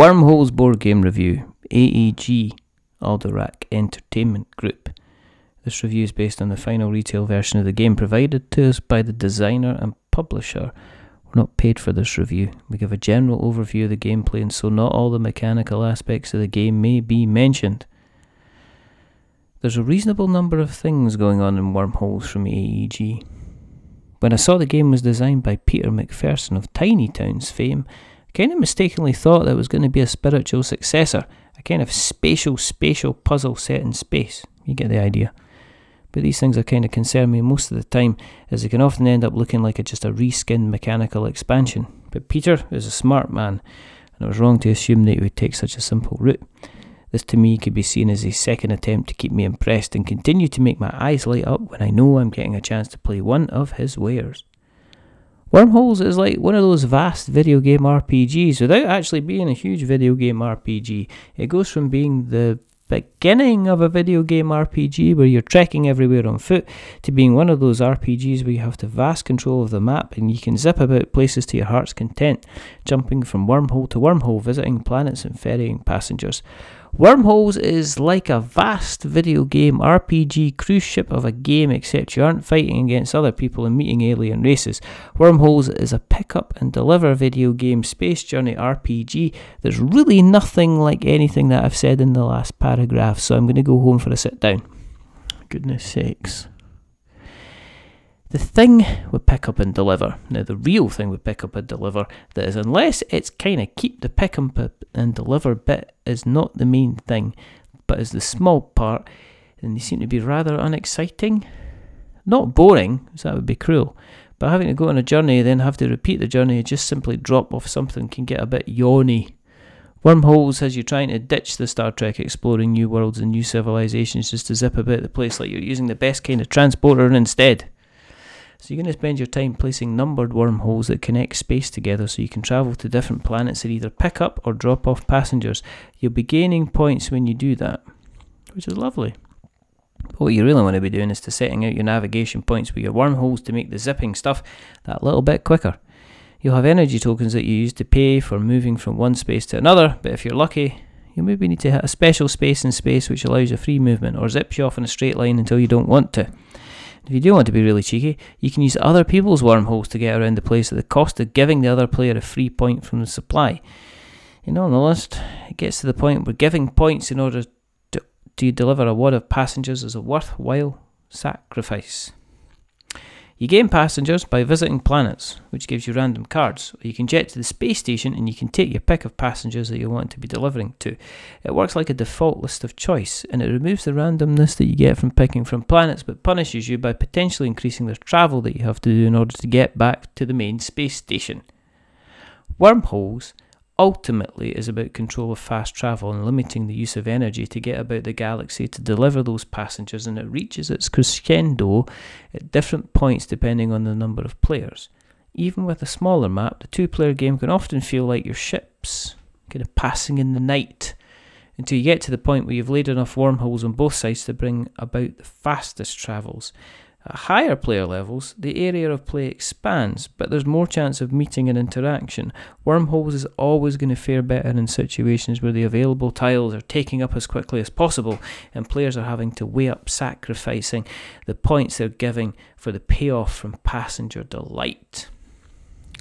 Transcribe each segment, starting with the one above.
Wormholes Board Game Review, AEG, Alderac Entertainment Group. This review is based on the final retail version of the game provided to us by the designer and publisher. We're not paid for this review. We give a general overview of the gameplay, and so not all the mechanical aspects of the game may be mentioned. There's a reasonable number of things going on in Wormholes from AEG. When I saw the game was designed by Peter McPherson of Tiny Towns fame, kind of mistakenly thought that it was going to be a spiritual successor, a kind of spatial, spatial puzzle set in space. You get the idea. But these things are kind of concern me most of the time, as they can often end up looking like a, just a reskinned mechanical expansion. But Peter is a smart man, and I was wrong to assume that he would take such a simple route. This to me could be seen as a second attempt to keep me impressed and continue to make my eyes light up when I know I'm getting a chance to play one of his wares. Wormholes is like one of those vast video game RPGs without actually being a huge video game RPG. It goes from being the beginning of a video game RPG where you're trekking everywhere on foot to being one of those RPGs where you have the vast control of the map and you can zip about places to your heart's content, jumping from wormhole to wormhole, visiting planets and ferrying passengers. Wormholes is like a vast video game RPG cruise ship of a game, except you aren't fighting against other people and meeting alien races. Wormholes is a pick up and deliver video game space journey RPG. There's really nothing like anything that I've said in the last paragraph, so I'm going to go home for a sit down. Goodness sakes. The thing with pick up and deliver, now the real thing with pick up and deliver, that is unless it's kind of keep the pick up and deliver bit is not the main thing, but is the small part, then they seem to be rather unexciting. Not boring, because that would be cruel, but having to go on a journey then have to repeat the journey and just simply drop off something can get a bit yawny. Wormholes has you trying to ditch the Star Trek exploring new worlds and new civilizations just to zip about the place like you're using the best kind of transporter instead. So you're going to spend your time placing numbered wormholes that connect space together so you can travel to different planets that either pick up or drop off passengers. You'll be gaining points when you do that, which is lovely. But what you really want to be doing is to setting out your navigation points with your wormholes to make the zipping stuff that little bit quicker. You'll have energy tokens that you use to pay for moving from one space to another, but if you're lucky, you maybe need to hit a special space in space which allows you free movement or zips you off in a straight line until you don't want to. If you do want to be really cheeky, you can use other people's wormholes to get around the place at the cost of giving the other player a free point from the supply. You know, on the list, it gets to the point where giving points in order to, to deliver a wad of passengers is a worthwhile sacrifice. You gain passengers by visiting planets, which gives you random cards, or you can jet to the space station and you can take your pick of passengers that you want to be delivering to. It works like a default list of choice, and it removes the randomness that you get from picking from planets, but punishes you by potentially increasing the travel that you have to do in order to get back to the main space station. Wormholes ultimately is about control of fast travel and limiting the use of energy to get about the galaxy to deliver those passengers, and it reaches its crescendo at different points depending on the number of players. Even with a smaller map, the two player game can often feel like your ships, kind of passing in the night, until you get to the point where you've laid enough wormholes on both sides to bring about the fastest travels. At higher player levels, the area of play expands, but there's more chance of meeting and interaction. Wormholes is always going to fare better in situations where the available tiles are taking up as quickly as possible, and players are having to weigh up sacrificing the points they're giving for the payoff from passenger delight.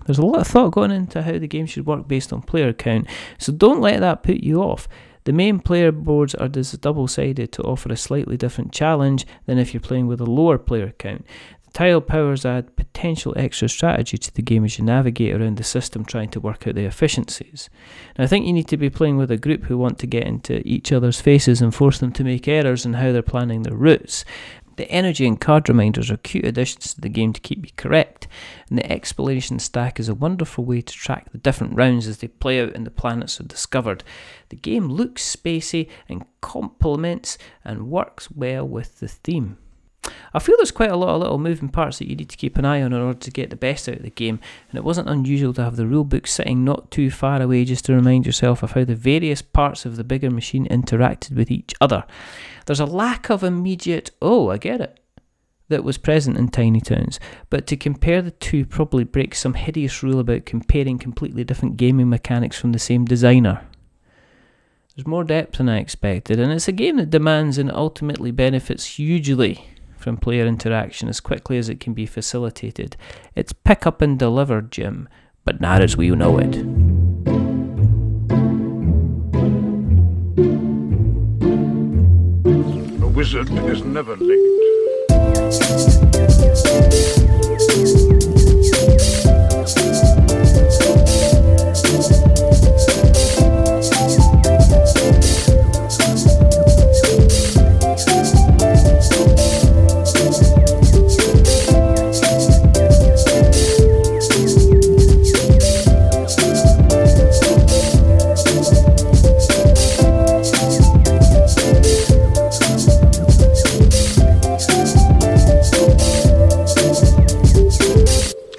There's a lot of thought going into how the game should work based on player count, so don't let that put you off. The main player boards are double sided to offer a slightly different challenge than if you're playing with a lower player count. The Tile powers add potential extra strategy to the game as you navigate around the system trying to work out the efficiencies. Now, I think you need to be playing with a group who want to get into each other's faces and force them to make errors in how they're planning their routes. The energy and card reminders are cute additions to the game to keep you correct, and the exploration stack is a wonderful way to track the different rounds as they play out and the planets are discovered. The game looks spacey and complements and works well with the theme. I feel there's quite a lot of little moving parts that you need to keep an eye on in order to get the best out of the game, and it wasn't unusual to have the rulebook sitting not too far away just to remind yourself of how the various parts of the bigger machine interacted with each other. There's a lack of immediate, oh, I get it, that was present in Tiny Towns, but to compare the two probably breaks some hideous rule about comparing completely different gaming mechanics from the same designer. There's more depth than I expected, and it's a game that demands and ultimately benefits hugely from player interaction as quickly as it can be facilitated. It's pick up and deliver, Jim, but not as we know it. A wizard is never late.